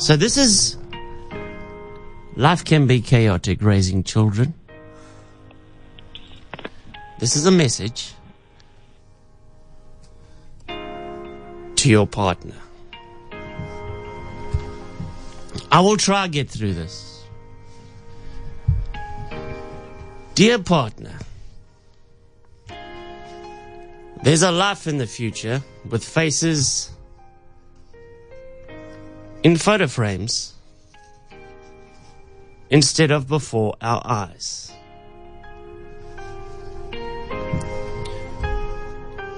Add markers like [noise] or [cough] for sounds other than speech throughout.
So this is life can be chaotic raising children. This is a message to your partner. I will try to get through this. Dear partner, there's a life in the future with faces in photo frames instead of before our eyes.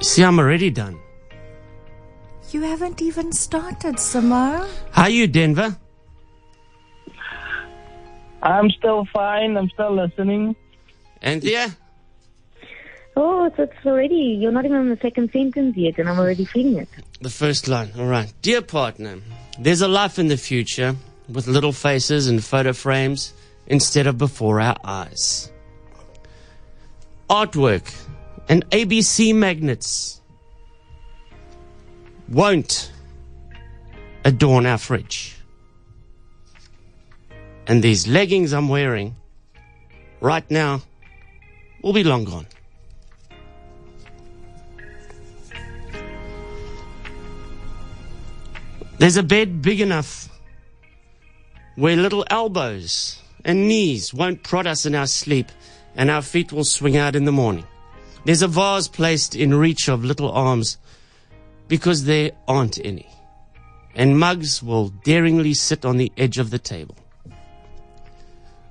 See, I'm already done. You haven't even started, Samo. How are you, Denver? I'm still fine. I'm still listening. Anthea? Oh, so it's already, you're not even in the second sentence yet, and I'm already feeling it. The first line. All right. Dear partner, there's a life in the future with little faces and photo frames instead of before our eyes. Artwork and ABC magnets won't adorn our fridge. And these leggings I'm wearing right now will be long gone. There's a bed big enough where little elbows and knees won't prod us in our sleep and our feet will swing out in the morning. There's a vase placed in reach of little arms because there aren't any. And mugs will daringly sit on the edge of the table.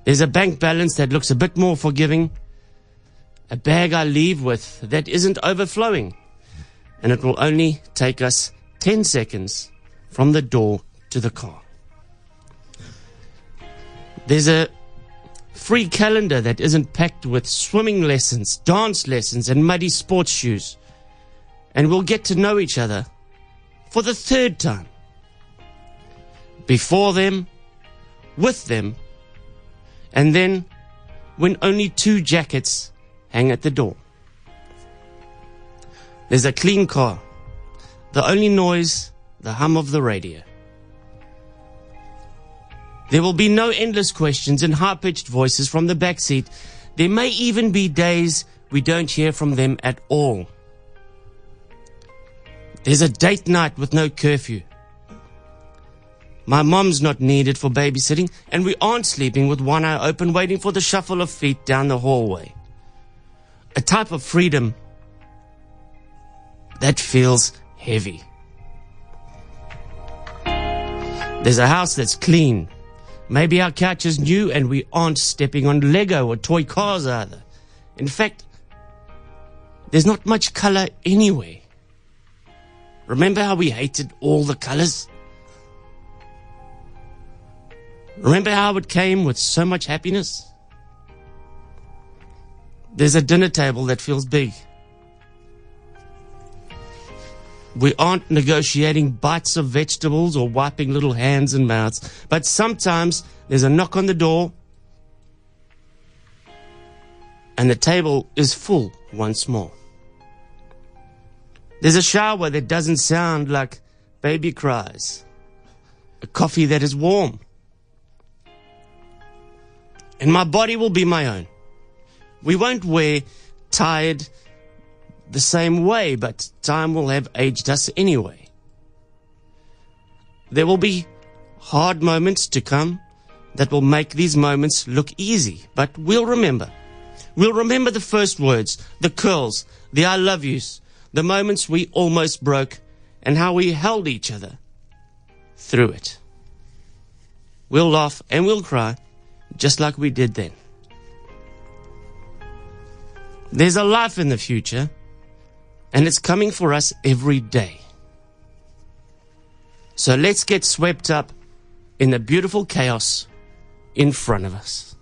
There's a bank balance that looks a bit more forgiving. A bag I leave with that isn't overflowing. And it will only take us 10 seconds from the door to the car. There's a free calendar that isn't packed with swimming lessons, dance lessons, and muddy sports shoes. And we'll get to know each other for the third time. Before them, with them, and then when only two jackets hang at the door. There's a clean car. The only noise, the hum of the radio. There will be no endless questions and high pitched voices from the back seat. There may even be days we don't hear from them at all. There's a date night with no curfew. My mom's not needed for babysitting, and we aren't sleeping with one eye open waiting for the shuffle of feet down the hallway. A type of freedom that feels heavy. There's a house that's clean. Maybe our couch is new and we aren't stepping on Lego or toy cars either. In fact, there's not much color anywhere. Remember how we hated all the colors? Remember how it came with so much happiness? There's a dinner table that feels big. We aren't negotiating bites of vegetables or wiping little hands and mouths, but sometimes there's a knock on the door and the table is full once more. There's a shower that doesn't sound like baby cries, a coffee that is warm, and my body will be my own. We won't wear tired the same way, but time will have aged us anyway. There will be hard moments to come that will make these moments look easy, but we'll remember. We'll remember the first words, the curls, the I love yous, the moments we almost broke, and how we held each other through it. We'll laugh and we'll cry, just like we did then. There's a life in the future and it's coming for us every day. So let's get swept up in the beautiful chaos in front of us.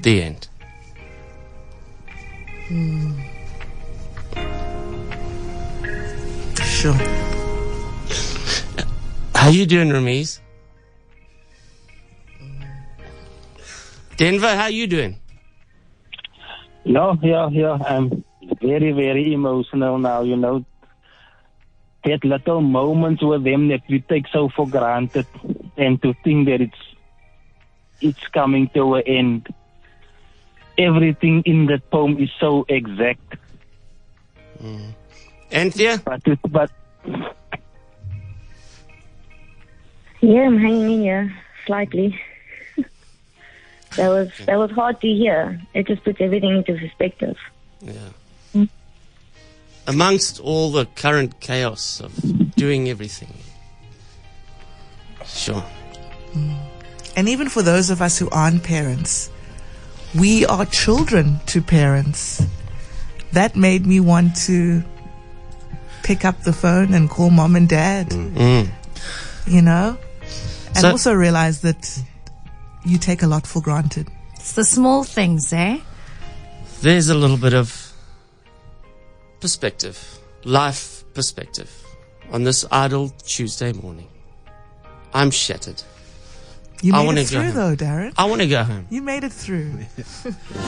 The end. Sure. How you doing, Ramiz? Denver, how you doing? No, yeah, yeah. I'm very, very emotional now, you know. that little moments with them that we take so for granted and to think that it's it's coming to an end. Everything in that poem is so exact. Mm. Anthea? But it, but Yeah, I'm hanging in here slightly. That was that was hard to hear. It just puts everything into perspective. Yeah. Amongst all the current chaos of doing everything. Sure. And even for those of us who aren't parents, we are children to parents. That made me want to pick up the phone and call mom and dad, Mm. you know? And So- also realize that you take a lot for granted. It's the small things, eh? There's a little bit of perspective, life perspective, on this idle Tuesday morning. I'm shattered. You made wanna it go through home. though, Darren. I want to go home. You made it through. [laughs]